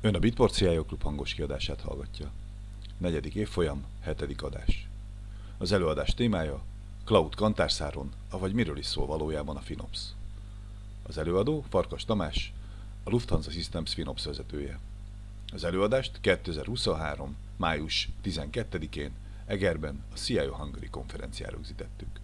Ön a Bitport CIO Klub hangos kiadását hallgatja. Negyedik évfolyam, hetedik adás. Az előadás témája Cloud Kantárszáron, avagy miről is szól valójában a FinOps. Az előadó Farkas Tamás, a Lufthansa Systems FinOps vezetője. Az előadást 2023. május 12-én Egerben a CIO Hungary konferenciára rögzítettük.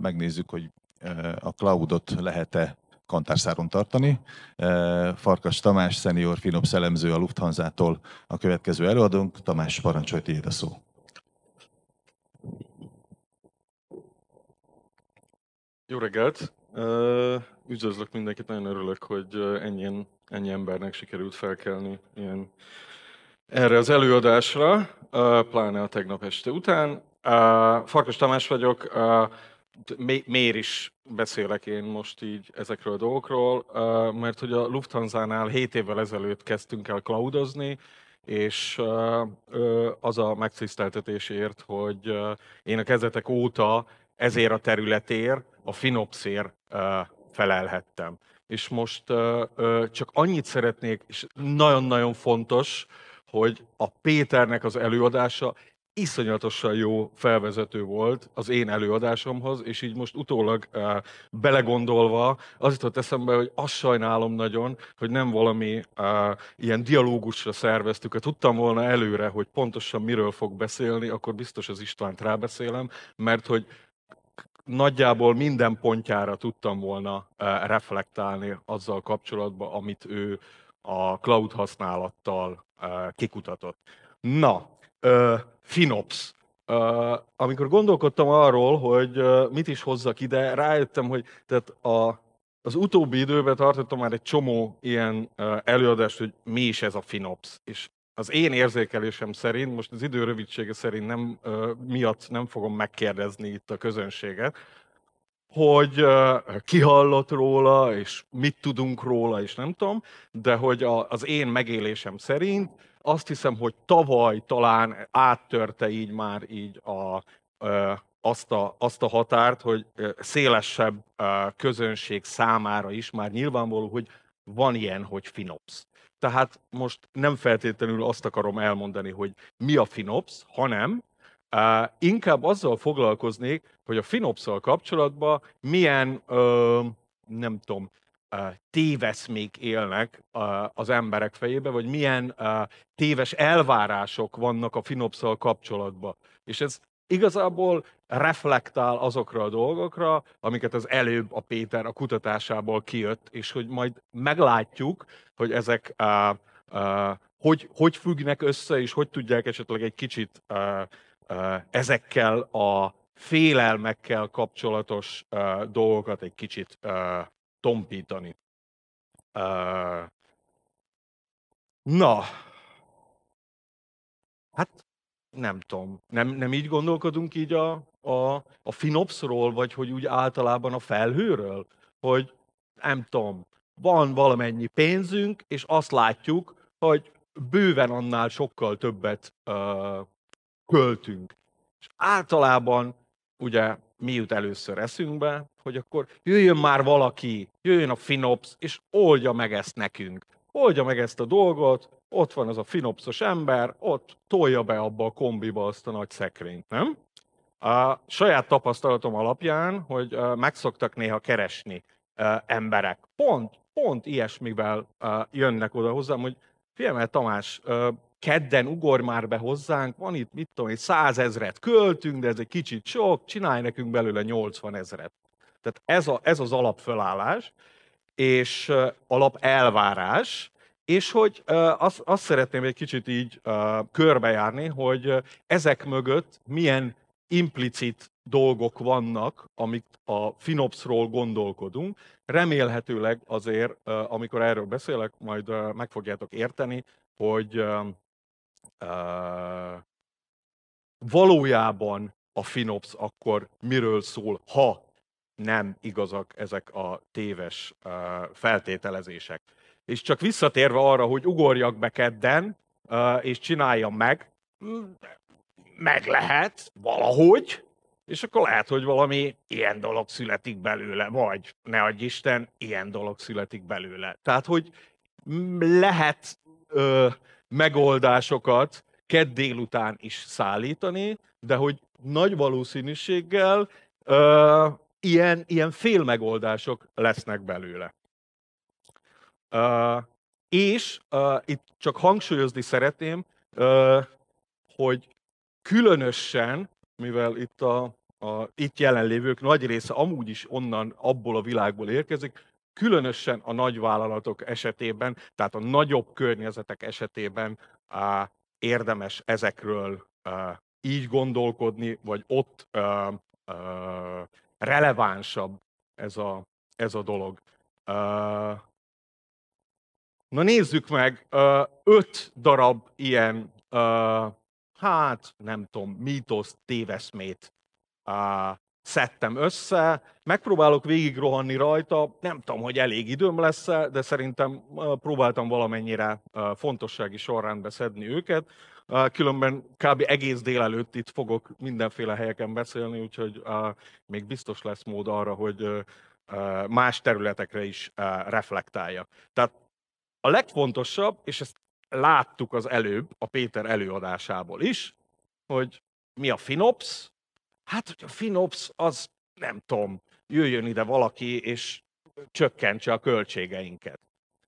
Megnézzük, hogy eh, a cloudot lehet-e kantárszáron tartani. Eh, Farkas Tamás, szenior FinOps elemző a Lufthansa-tól a következő előadónk. Tamás, parancsolj, tiéd a szó. Jó reggelt! Ö, Üdvözlök mindenkit, nagyon örülök, hogy ö, ennyi, embernek sikerült felkelni ilyen erre az előadásra, ö, pláne a tegnap este után. Farkas Tamás vagyok, miért is beszélek én most így ezekről a dolgokról, mert hogy a Lufthansa-nál 7 évvel ezelőtt kezdtünk el cloudozni, és az a megtiszteltetésért, hogy én a kezdetek óta ezért a területért, a Finopsért ö, felelhettem. És most csak annyit szeretnék, és nagyon-nagyon fontos, hogy a Péternek az előadása iszonyatosan jó felvezető volt az én előadásomhoz, és így most utólag uh, belegondolva az jutott eszembe, hogy azt sajnálom nagyon, hogy nem valami uh, ilyen dialógusra szerveztük. Ha tudtam volna előre, hogy pontosan miről fog beszélni, akkor biztos az Istvánt rábeszélem, mert hogy nagyjából minden pontjára tudtam volna uh, reflektálni azzal kapcsolatban, amit ő a cloud használattal uh, kikutatott. Na, uh, FinOps. Uh, amikor gondolkodtam arról, hogy uh, mit is hozzak ide, rájöttem, hogy tehát a, az utóbbi időben tartottam már egy csomó ilyen uh, előadást, hogy mi is ez a FinOps. És az én érzékelésem szerint, most az idő rövidsége szerint nem, uh, miatt nem fogom megkérdezni itt a közönséget, hogy uh, ki hallott róla, és mit tudunk róla, és nem tudom, de hogy a, az én megélésem szerint azt hiszem, hogy tavaly talán áttörte így már így a, azt, a, azt a határt, hogy szélesebb közönség számára is már nyilvánvaló, hogy van ilyen, hogy FinOps. Tehát most nem feltétlenül azt akarom elmondani, hogy mi a FinOps, hanem uh, inkább azzal foglalkoznék, hogy a FinOps-szal kapcsolatban milyen, ö, nem tudom, téveszmék élnek az emberek fejébe, vagy milyen téves elvárások vannak a finopszal kapcsolatban. És ez igazából reflektál azokra a dolgokra, amiket az előbb a Péter a kutatásából kijött, és hogy majd meglátjuk, hogy ezek uh, uh, hogy, hogy függnek össze, és hogy tudják esetleg egy kicsit uh, uh, ezekkel a félelmekkel kapcsolatos uh, dolgokat egy kicsit uh, tompítani. Uh, na, hát nem tudom, nem, nem így gondolkodunk így a, a, a Finopsról, vagy hogy úgy általában a felhőről, hogy nem tudom, van valamennyi pénzünk, és azt látjuk, hogy bőven annál sokkal többet uh, költünk. És általában ugye mi jut először eszünkbe, hogy akkor jöjjön már valaki, jöjjön a Finops, és oldja meg ezt nekünk. Oldja meg ezt a dolgot, ott van az a Finopsos ember, ott tolja be abba a kombiba azt a nagy szekrényt, nem? A saját tapasztalatom alapján, hogy megszoktak néha keresni emberek. Pont, pont ilyesmivel jönnek oda hozzám, hogy figyelj, Tamás, kedden ugor már be hozzánk, van itt, mit tudom, egy százezret költünk, de ez egy kicsit sok, csinálj nekünk belőle 80 ezret. Tehát ez, a, ez az alapfölállás, és uh, alap elvárás, és hogy uh, azt, azt szeretném egy kicsit így uh, körbejárni, hogy uh, ezek mögött milyen implicit dolgok vannak, amik a Finopsról gondolkodunk. Remélhetőleg azért, uh, amikor erről beszélek, majd uh, meg fogjátok érteni, hogy uh, uh, valójában a FinOps akkor miről szól, ha nem igazak ezek a téves uh, feltételezések. És csak visszatérve arra, hogy ugorjak be kedden, uh, és csináljam meg, meg lehet, valahogy, és akkor lehet, hogy valami ilyen dolog születik belőle, vagy ne adj Isten, ilyen dolog születik belőle. Tehát, hogy lehet ö, megoldásokat kedd délután is szállítani, de hogy nagy valószínűséggel ö, ilyen, ilyen félmegoldások lesznek belőle. Uh, és uh, itt csak hangsúlyozni szeretném, uh, hogy különösen, mivel itt a, a itt jelenlévők nagy része amúgy is onnan, abból a világból érkezik, különösen a nagyvállalatok esetében, tehát a nagyobb környezetek esetében uh, érdemes ezekről uh, így gondolkodni, vagy ott uh, uh, relevánsabb ez a, ez a dolog. Na nézzük meg öt darab ilyen, hát nem tudom, mítoszt, téveszmét szedtem össze, megpróbálok végig rohanni rajta, nem tudom, hogy elég időm lesz de szerintem próbáltam valamennyire fontossági sorrendbe szedni őket. Különben kb. egész délelőtt itt fogok mindenféle helyeken beszélni, úgyhogy még biztos lesz mód arra, hogy más területekre is reflektálja. Tehát a legfontosabb, és ezt láttuk az előbb a Péter előadásából is, hogy mi a FinOps, Hát, hogy a FinOps, az nem tudom, jöjjön ide valaki, és csökkentse a költségeinket.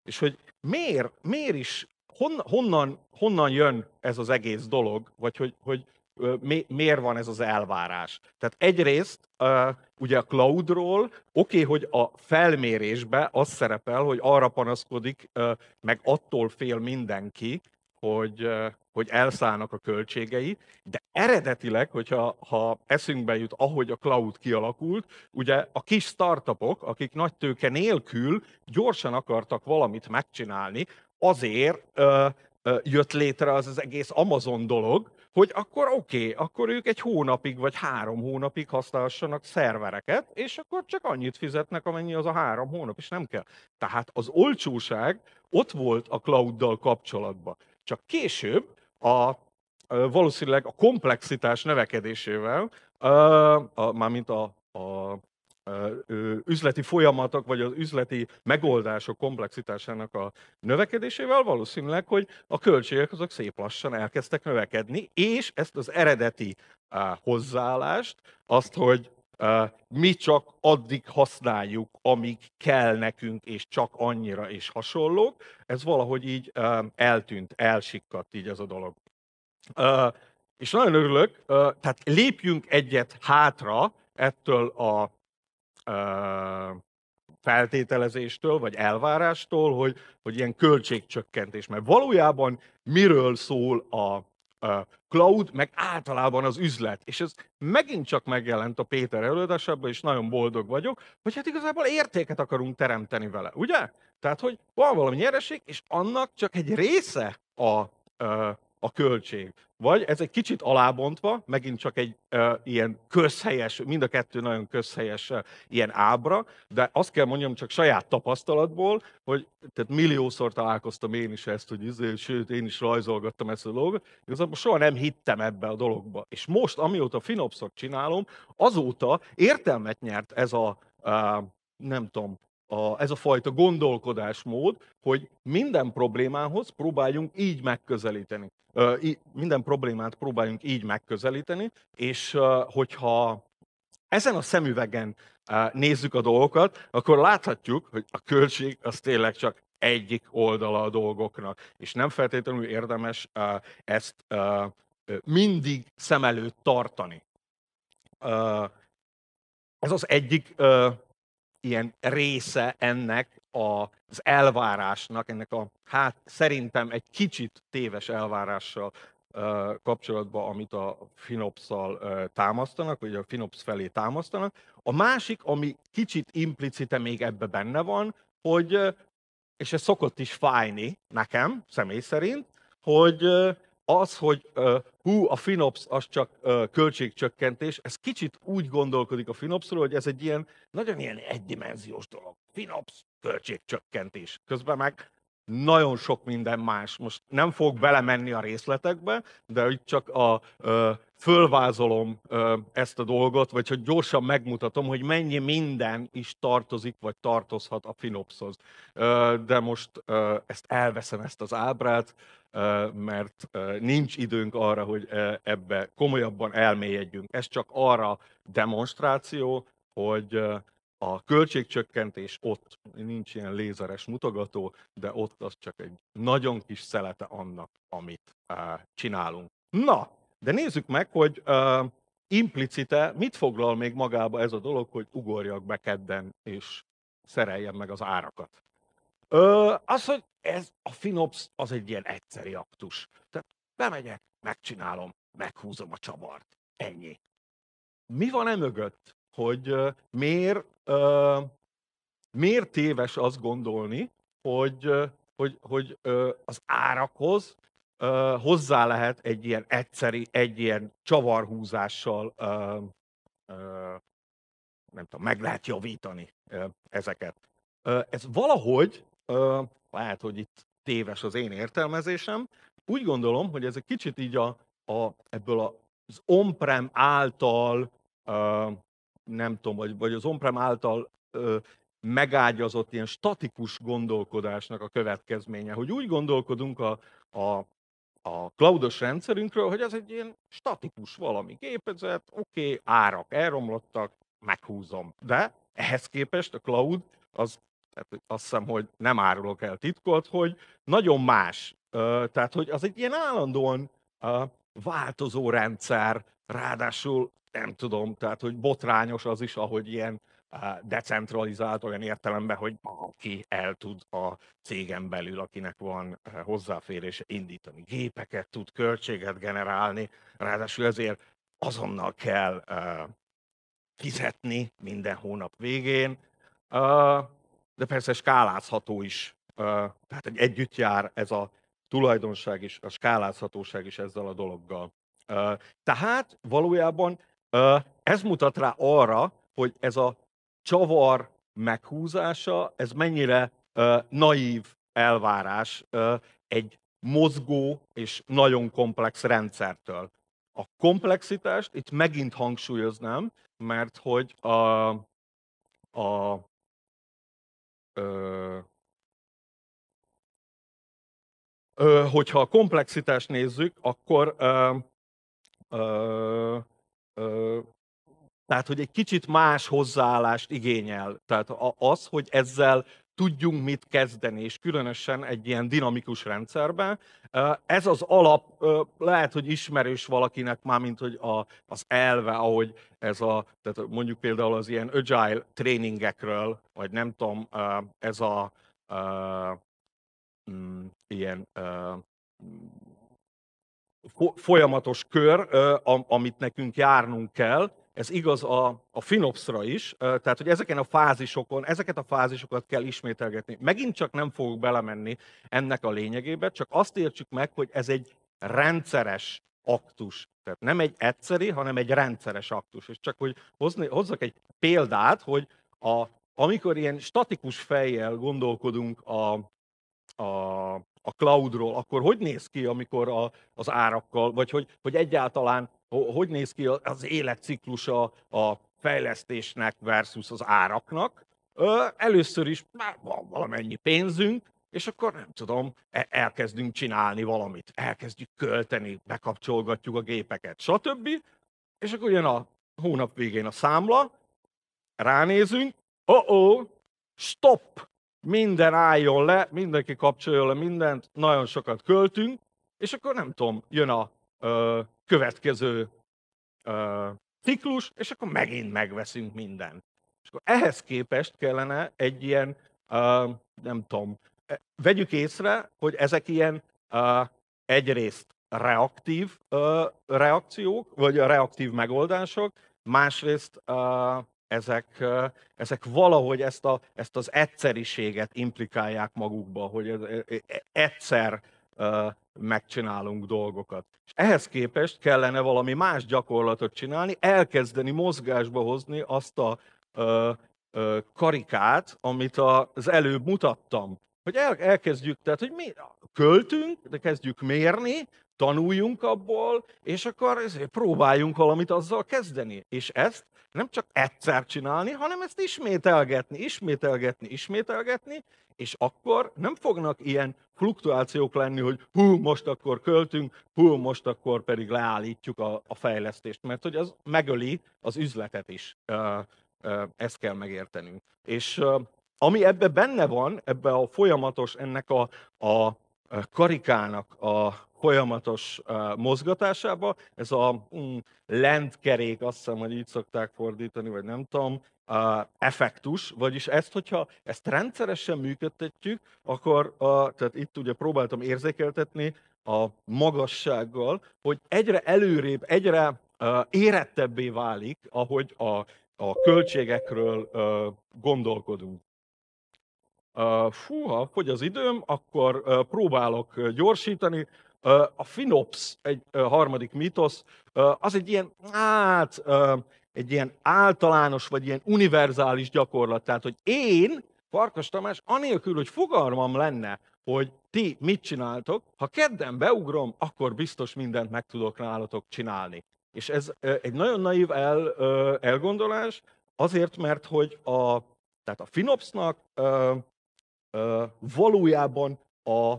És hogy miért, miért is, hon, honnan, honnan jön ez az egész dolog, vagy hogy, hogy mi, miért van ez az elvárás. Tehát egyrészt ugye a cloudról oké, okay, hogy a felmérésbe az szerepel, hogy arra panaszkodik, meg attól fél mindenki, hogy, hogy elszállnak a költségei, de eredetileg, hogyha ha eszünkbe jut, ahogy a cloud kialakult, ugye a kis startupok, akik nagy tőke nélkül gyorsan akartak valamit megcsinálni, azért ö, ö, jött létre az az egész Amazon dolog, hogy akkor oké, okay, akkor ők egy hónapig vagy három hónapig használhassanak szervereket, és akkor csak annyit fizetnek, amennyi az a három hónap, és nem kell. Tehát az olcsóság ott volt a clouddal kapcsolatban. Csak később a, valószínűleg a komplexitás növekedésével, a, mármint a, a üzleti folyamatok, vagy az üzleti megoldások komplexitásának a növekedésével valószínűleg, hogy a költségek azok szép lassan elkezdtek növekedni, és ezt az eredeti hozzáállást, azt, hogy mi csak addig használjuk, amíg kell nekünk, és csak annyira, és hasonlók. Ez valahogy így eltűnt, elsikkadt így ez a dolog. És nagyon örülök, tehát lépjünk egyet hátra ettől a feltételezéstől, vagy elvárástól, hogy, hogy ilyen költségcsökkentés. Mert valójában miről szól a cloud, meg általában az üzlet. És ez megint csak megjelent a Péter előadásában, és nagyon boldog vagyok, hogy hát igazából értéket akarunk teremteni vele, ugye? Tehát, hogy van valami nyereség, és annak csak egy része a, a költség. Vagy ez egy kicsit alábontva, megint csak egy uh, ilyen közhelyes, mind a kettő nagyon közhelyes uh, ilyen ábra, de azt kell mondjam csak saját tapasztalatból, hogy tehát milliószor találkoztam én is ezt, hogy izé, sőt, én is rajzolgattam ezt a dolgot, igazából soha nem hittem ebbe a dologba. És most, amióta Finopszot csinálom, azóta értelmet nyert ez a, uh, nem tudom, a, ez a fajta gondolkodásmód, hogy minden problémához próbáljunk így megközelíteni. Minden problémát próbáljunk így megközelíteni, és hogyha ezen a szemüvegen nézzük a dolgokat, akkor láthatjuk, hogy a költség az tényleg csak egyik oldala a dolgoknak, és nem feltétlenül érdemes ezt mindig szem előtt tartani. Ez az egyik ilyen része ennek az elvárásnak, ennek a, hát szerintem egy kicsit téves elvárással kapcsolatban, amit a Finops-szal támasztanak, vagy a Finops felé támasztanak. A másik, ami kicsit implicite még ebbe benne van, hogy, és ez szokott is fájni nekem, személy szerint, hogy az, hogy uh, hú, a FinOps az csak uh, költségcsökkentés, ez kicsit úgy gondolkodik a FinOpsról, hogy ez egy ilyen, nagyon ilyen egydimenziós dolog. FinOps, költségcsökkentés. Közben meg nagyon sok minden más. Most nem fog belemenni a részletekbe, de itt csak a, ö, fölvázolom ö, ezt a dolgot, vagy hogy gyorsan megmutatom, hogy mennyi minden is tartozik, vagy tartozhat a Finopshoz. Ö, de most ö, ezt elveszem, ezt az ábrát, ö, mert ö, nincs időnk arra, hogy ebbe komolyabban elmélyedjünk. Ez csak arra demonstráció, hogy a költségcsökkentés ott nincs ilyen lézeres mutogató, de ott az csak egy nagyon kis szelete annak, amit uh, csinálunk. Na, de nézzük meg, hogy uh, implicite mit foglal még magába ez a dolog, hogy ugorjak be kedden és szereljem meg az árakat. Ö, az, hogy ez a Finops az egy ilyen egyszeri aktus. Tehát bemegyek, megcsinálom, meghúzom a csavart. Ennyi. Mi van e mögött? Hogy miért miért téves azt gondolni, hogy, hogy, hogy az árakhoz hozzá lehet egy ilyen egyszeri, egy ilyen csavarhúzással nem tudom, meg lehet javítani ezeket. Ez valahogy, lehet, hogy itt téves az én értelmezésem, úgy gondolom, hogy ez egy kicsit így a, a, ebből az on-prem által nem tudom, vagy, vagy az on által ö, megágyazott ilyen statikus gondolkodásnak a következménye, hogy úgy gondolkodunk a, a, a cloudos rendszerünkről, hogy ez egy ilyen statikus valami gépezet, oké, okay, árak elromlottak, meghúzom. De ehhez képest a cloud, az, tehát azt hiszem, hogy nem árulok el titkot, hogy nagyon más. Tehát, hogy az egy ilyen állandóan változó rendszer, ráadásul nem tudom, tehát hogy botrányos az is, ahogy ilyen decentralizált olyan értelemben, hogy aki el tud a cégen belül, akinek van hozzáférése, indítani gépeket, tud költséget generálni, ráadásul ezért azonnal kell fizetni minden hónap végén, de persze skálázható is, tehát egy együtt jár ez a tulajdonság is, a skálázhatóság is ezzel a dologgal. Tehát valójában ez mutat rá arra, hogy ez a csavar meghúzása, ez mennyire naív elvárás egy mozgó és nagyon komplex rendszertől. A komplexitást itt megint hangsúlyoznám, mert hogy a, a ö, ö, hogyha a komplexitást nézzük, akkor ö, ö, tehát, hogy egy kicsit más hozzáállást igényel. Tehát az, hogy ezzel tudjunk mit kezdeni, és különösen egy ilyen dinamikus rendszerben. Ez az alap, lehet, hogy ismerős valakinek már, mint hogy a, az elve, ahogy ez a, tehát mondjuk például az ilyen agile tréningekről, vagy nem tudom, ez a, a mm, ilyen folyamatos kör, amit nekünk járnunk kell, ez igaz a, a Finopsra is, tehát hogy ezeken a fázisokon, ezeket a fázisokat kell ismételgetni. Megint csak nem fogok belemenni ennek a lényegébe, csak azt értsük meg, hogy ez egy rendszeres aktus. Tehát nem egy egyszeri, hanem egy rendszeres aktus. És csak hogy hozni, hozzak egy példát, hogy a, amikor ilyen statikus fejjel gondolkodunk a, a, a cloudról, akkor hogy néz ki, amikor a, az árakkal, vagy hogy, hogy egyáltalán hogy néz ki az életciklusa a fejlesztésnek versus az áraknak. Először is már van valamennyi pénzünk, és akkor nem tudom, e, elkezdünk csinálni valamit, elkezdjük költeni, bekapcsolgatjuk a gépeket, stb. És akkor jön a hónap végén a számla, ránézünk, oh, -oh stop! Minden álljon le, mindenki kapcsoljon le mindent, nagyon sokat költünk, és akkor nem tudom, jön a ö, következő ö, ciklus, és akkor megint megveszünk mindent. És akkor ehhez képest kellene egy ilyen, ö, nem tudom, e, vegyük észre, hogy ezek ilyen ö, egyrészt reaktív ö, reakciók, vagy reaktív megoldások, másrészt ö, ezek, ezek valahogy ezt, a, ezt az egyszeriséget implikálják magukba, hogy egyszer megcsinálunk dolgokat. És ehhez képest kellene valami más gyakorlatot csinálni, elkezdeni mozgásba hozni azt a karikát, amit az előbb mutattam. hogy el, elkezdjük, tehát hogy mi költünk, de kezdjük mérni, tanuljunk abból, és akkor próbáljunk valamit azzal kezdeni. És ezt nem csak egyszer csinálni, hanem ezt ismételgetni, ismételgetni, ismételgetni, és akkor nem fognak ilyen fluktuációk lenni, hogy hú, most akkor költünk, hú, most akkor pedig leállítjuk a, a fejlesztést, mert hogy az megöli az üzletet is. Ezt kell megértenünk. És ami ebbe benne van, ebbe a folyamatos, ennek a, a karikának a folyamatos mozgatásába. Ez a um, lentkerék, azt hiszem, hogy így szokták fordítani, vagy nem tudom, effektus, vagyis ezt, hogyha ezt rendszeresen működtetjük, akkor, uh, tehát itt ugye próbáltam érzékeltetni a magassággal, hogy egyre előrébb, egyre uh, érettebbé válik, ahogy a, a költségekről gondolkodunk. Uh, fú, ha fogy az időm, akkor próbálok gyorsítani. A FinOps, egy harmadik mitosz, az egy ilyen, hát, egy ilyen általános, vagy ilyen univerzális gyakorlat. Tehát, hogy én, Farkas Tamás, anélkül, hogy fogalmam lenne, hogy ti mit csináltok, ha kedden beugrom, akkor biztos mindent meg tudok nálatok csinálni. És ez egy nagyon naív el, elgondolás, azért, mert hogy a, tehát a Finopsnak valójában a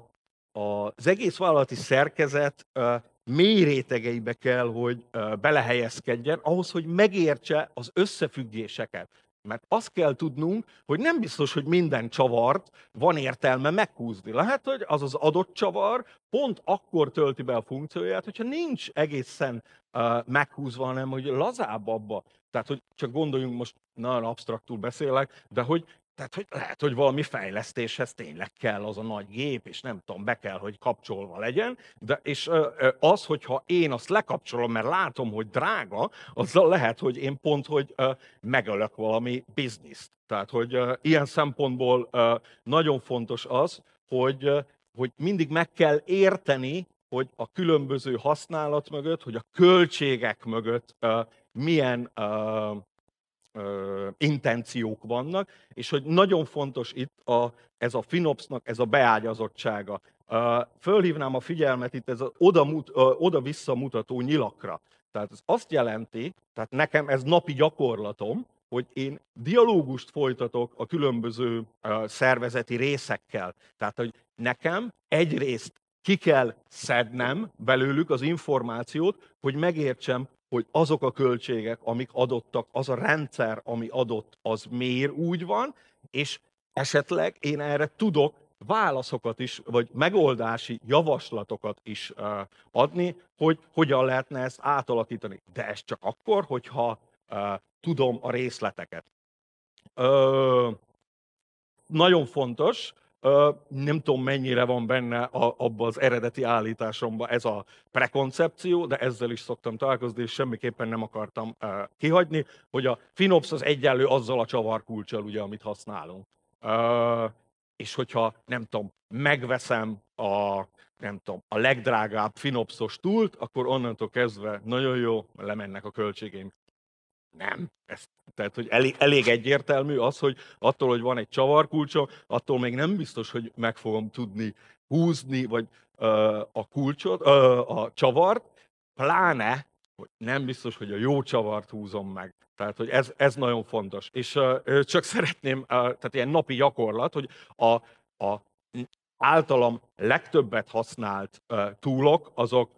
az egész vállalati szerkezet mély rétegeibe kell, hogy belehelyezkedjen, ahhoz, hogy megértse az összefüggéseket. Mert azt kell tudnunk, hogy nem biztos, hogy minden csavart van értelme meghúzni. Lehet, hogy az az adott csavar pont akkor tölti be a funkcióját, hogyha nincs egészen uh, meghúzva, hanem hogy lazább abba. Tehát, hogy csak gondoljunk most, nagyon absztraktul beszélek, de hogy tehát, hogy lehet, hogy valami fejlesztéshez tényleg kell az a nagy gép, és nem tudom, be kell, hogy kapcsolva legyen, de és az, hogyha én azt lekapcsolom, mert látom, hogy drága, azzal lehet, hogy én pont, hogy megölök valami bizniszt. Tehát, hogy ilyen szempontból nagyon fontos az, hogy, hogy mindig meg kell érteni, hogy a különböző használat mögött, hogy a költségek mögött milyen ö, intenciók vannak, és hogy nagyon fontos itt a, ez a Finopsnak ez a beágyazottsága. Ö, fölhívnám a figyelmet itt ez az oda-vissza mutató nyilakra. Tehát ez azt jelenti, tehát nekem ez napi gyakorlatom, hogy én dialógust folytatok a különböző uh, szervezeti részekkel. Tehát, hogy nekem egyrészt ki kell szednem belőlük az információt, hogy megértsem, hogy azok a költségek, amik adottak, az a rendszer, ami adott, az miért úgy van, és esetleg én erre tudok válaszokat is, vagy megoldási javaslatokat is uh, adni, hogy hogyan lehetne ezt átalakítani. De ez csak akkor, hogyha uh, tudom a részleteket. Uh, nagyon fontos, nem tudom, mennyire van benne abban az eredeti állításomban ez a prekoncepció, de ezzel is szoktam találkozni, és semmiképpen nem akartam kihagyni, hogy a Finops az egyenlő azzal a csavarkulcsal, ugye, amit használunk. És hogyha, nem tudom, megveszem a, nem tudom, a legdrágább Finopsos túlt, akkor onnantól kezdve nagyon jó, lemennek a költségeim. Nem. Ez, tehát, hogy elég, elég egyértelmű az, hogy attól, hogy van egy csavarkulcsom, attól még nem biztos, hogy meg fogom tudni húzni, vagy uh, a kulcsot, uh, a csavart, pláne, hogy nem biztos, hogy a jó csavart húzom meg. Tehát, hogy ez, ez nagyon fontos. És uh, csak szeretném, uh, tehát ilyen napi gyakorlat, hogy a, a általam legtöbbet használt uh, túlok, azok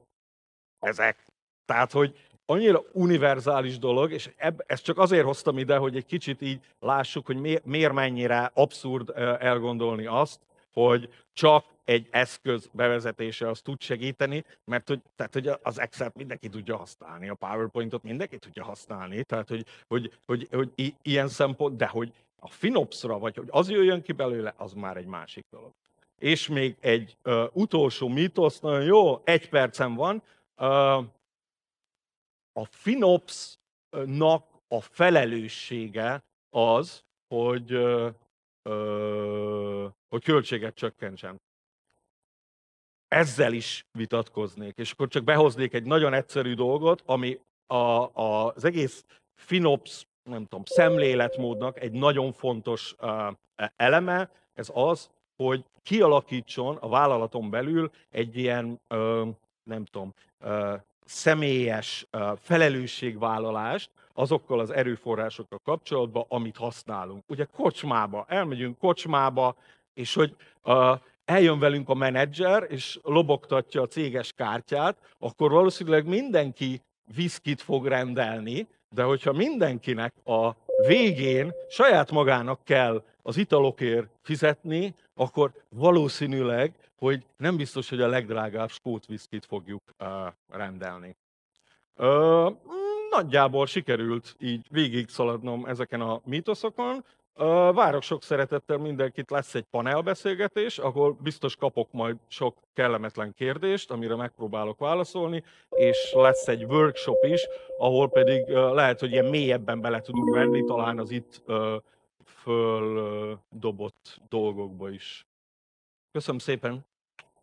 ezek. Tehát, hogy annyira univerzális dolog, és ebb, ezt csak azért hoztam ide, hogy egy kicsit így lássuk, hogy miért, miért mennyire abszurd elgondolni azt, hogy csak egy eszköz bevezetése az tud segíteni, mert hogy, tehát, hogy az Excel-t mindenki tudja használni, a PowerPoint-ot mindenki tudja használni, tehát hogy, hogy, hogy, hogy, hogy ilyen szempont, de hogy a Finopsra, vagy hogy az jöjjön ki belőle, az már egy másik dolog. És még egy uh, utolsó mítosz, nagyon jó, egy percem van, uh, a FinOps-nak a felelőssége az, hogy, ö, ö, hogy költséget csökkentsen. Ezzel is vitatkoznék, és akkor csak behoznék egy nagyon egyszerű dolgot, ami a, a, az egész FinOps, nem tudom, szemléletmódnak egy nagyon fontos uh, eleme, ez az, hogy kialakítson a vállalaton belül egy ilyen, ö, nem tudom, ö, személyes felelősségvállalást azokkal az erőforrásokkal kapcsolatban, amit használunk. Ugye kocsmába, elmegyünk kocsmába, és hogy eljön velünk a menedzser, és lobogtatja a céges kártyát, akkor valószínűleg mindenki viszkit fog rendelni, de hogyha mindenkinek a végén saját magának kell az italokért fizetni, akkor valószínűleg, hogy nem biztos, hogy a legdrágább skót viszkit fogjuk uh, rendelni. Uh, nagyjából sikerült így végig szaladnom ezeken a mítoszokon. Várok sok szeretettel mindenkit, lesz egy panelbeszélgetés, ahol biztos kapok majd sok kellemetlen kérdést, amire megpróbálok válaszolni, és lesz egy workshop is, ahol pedig lehet, hogy ilyen mélyebben bele tudunk venni, talán az itt földobott dolgokba is. Köszönöm szépen!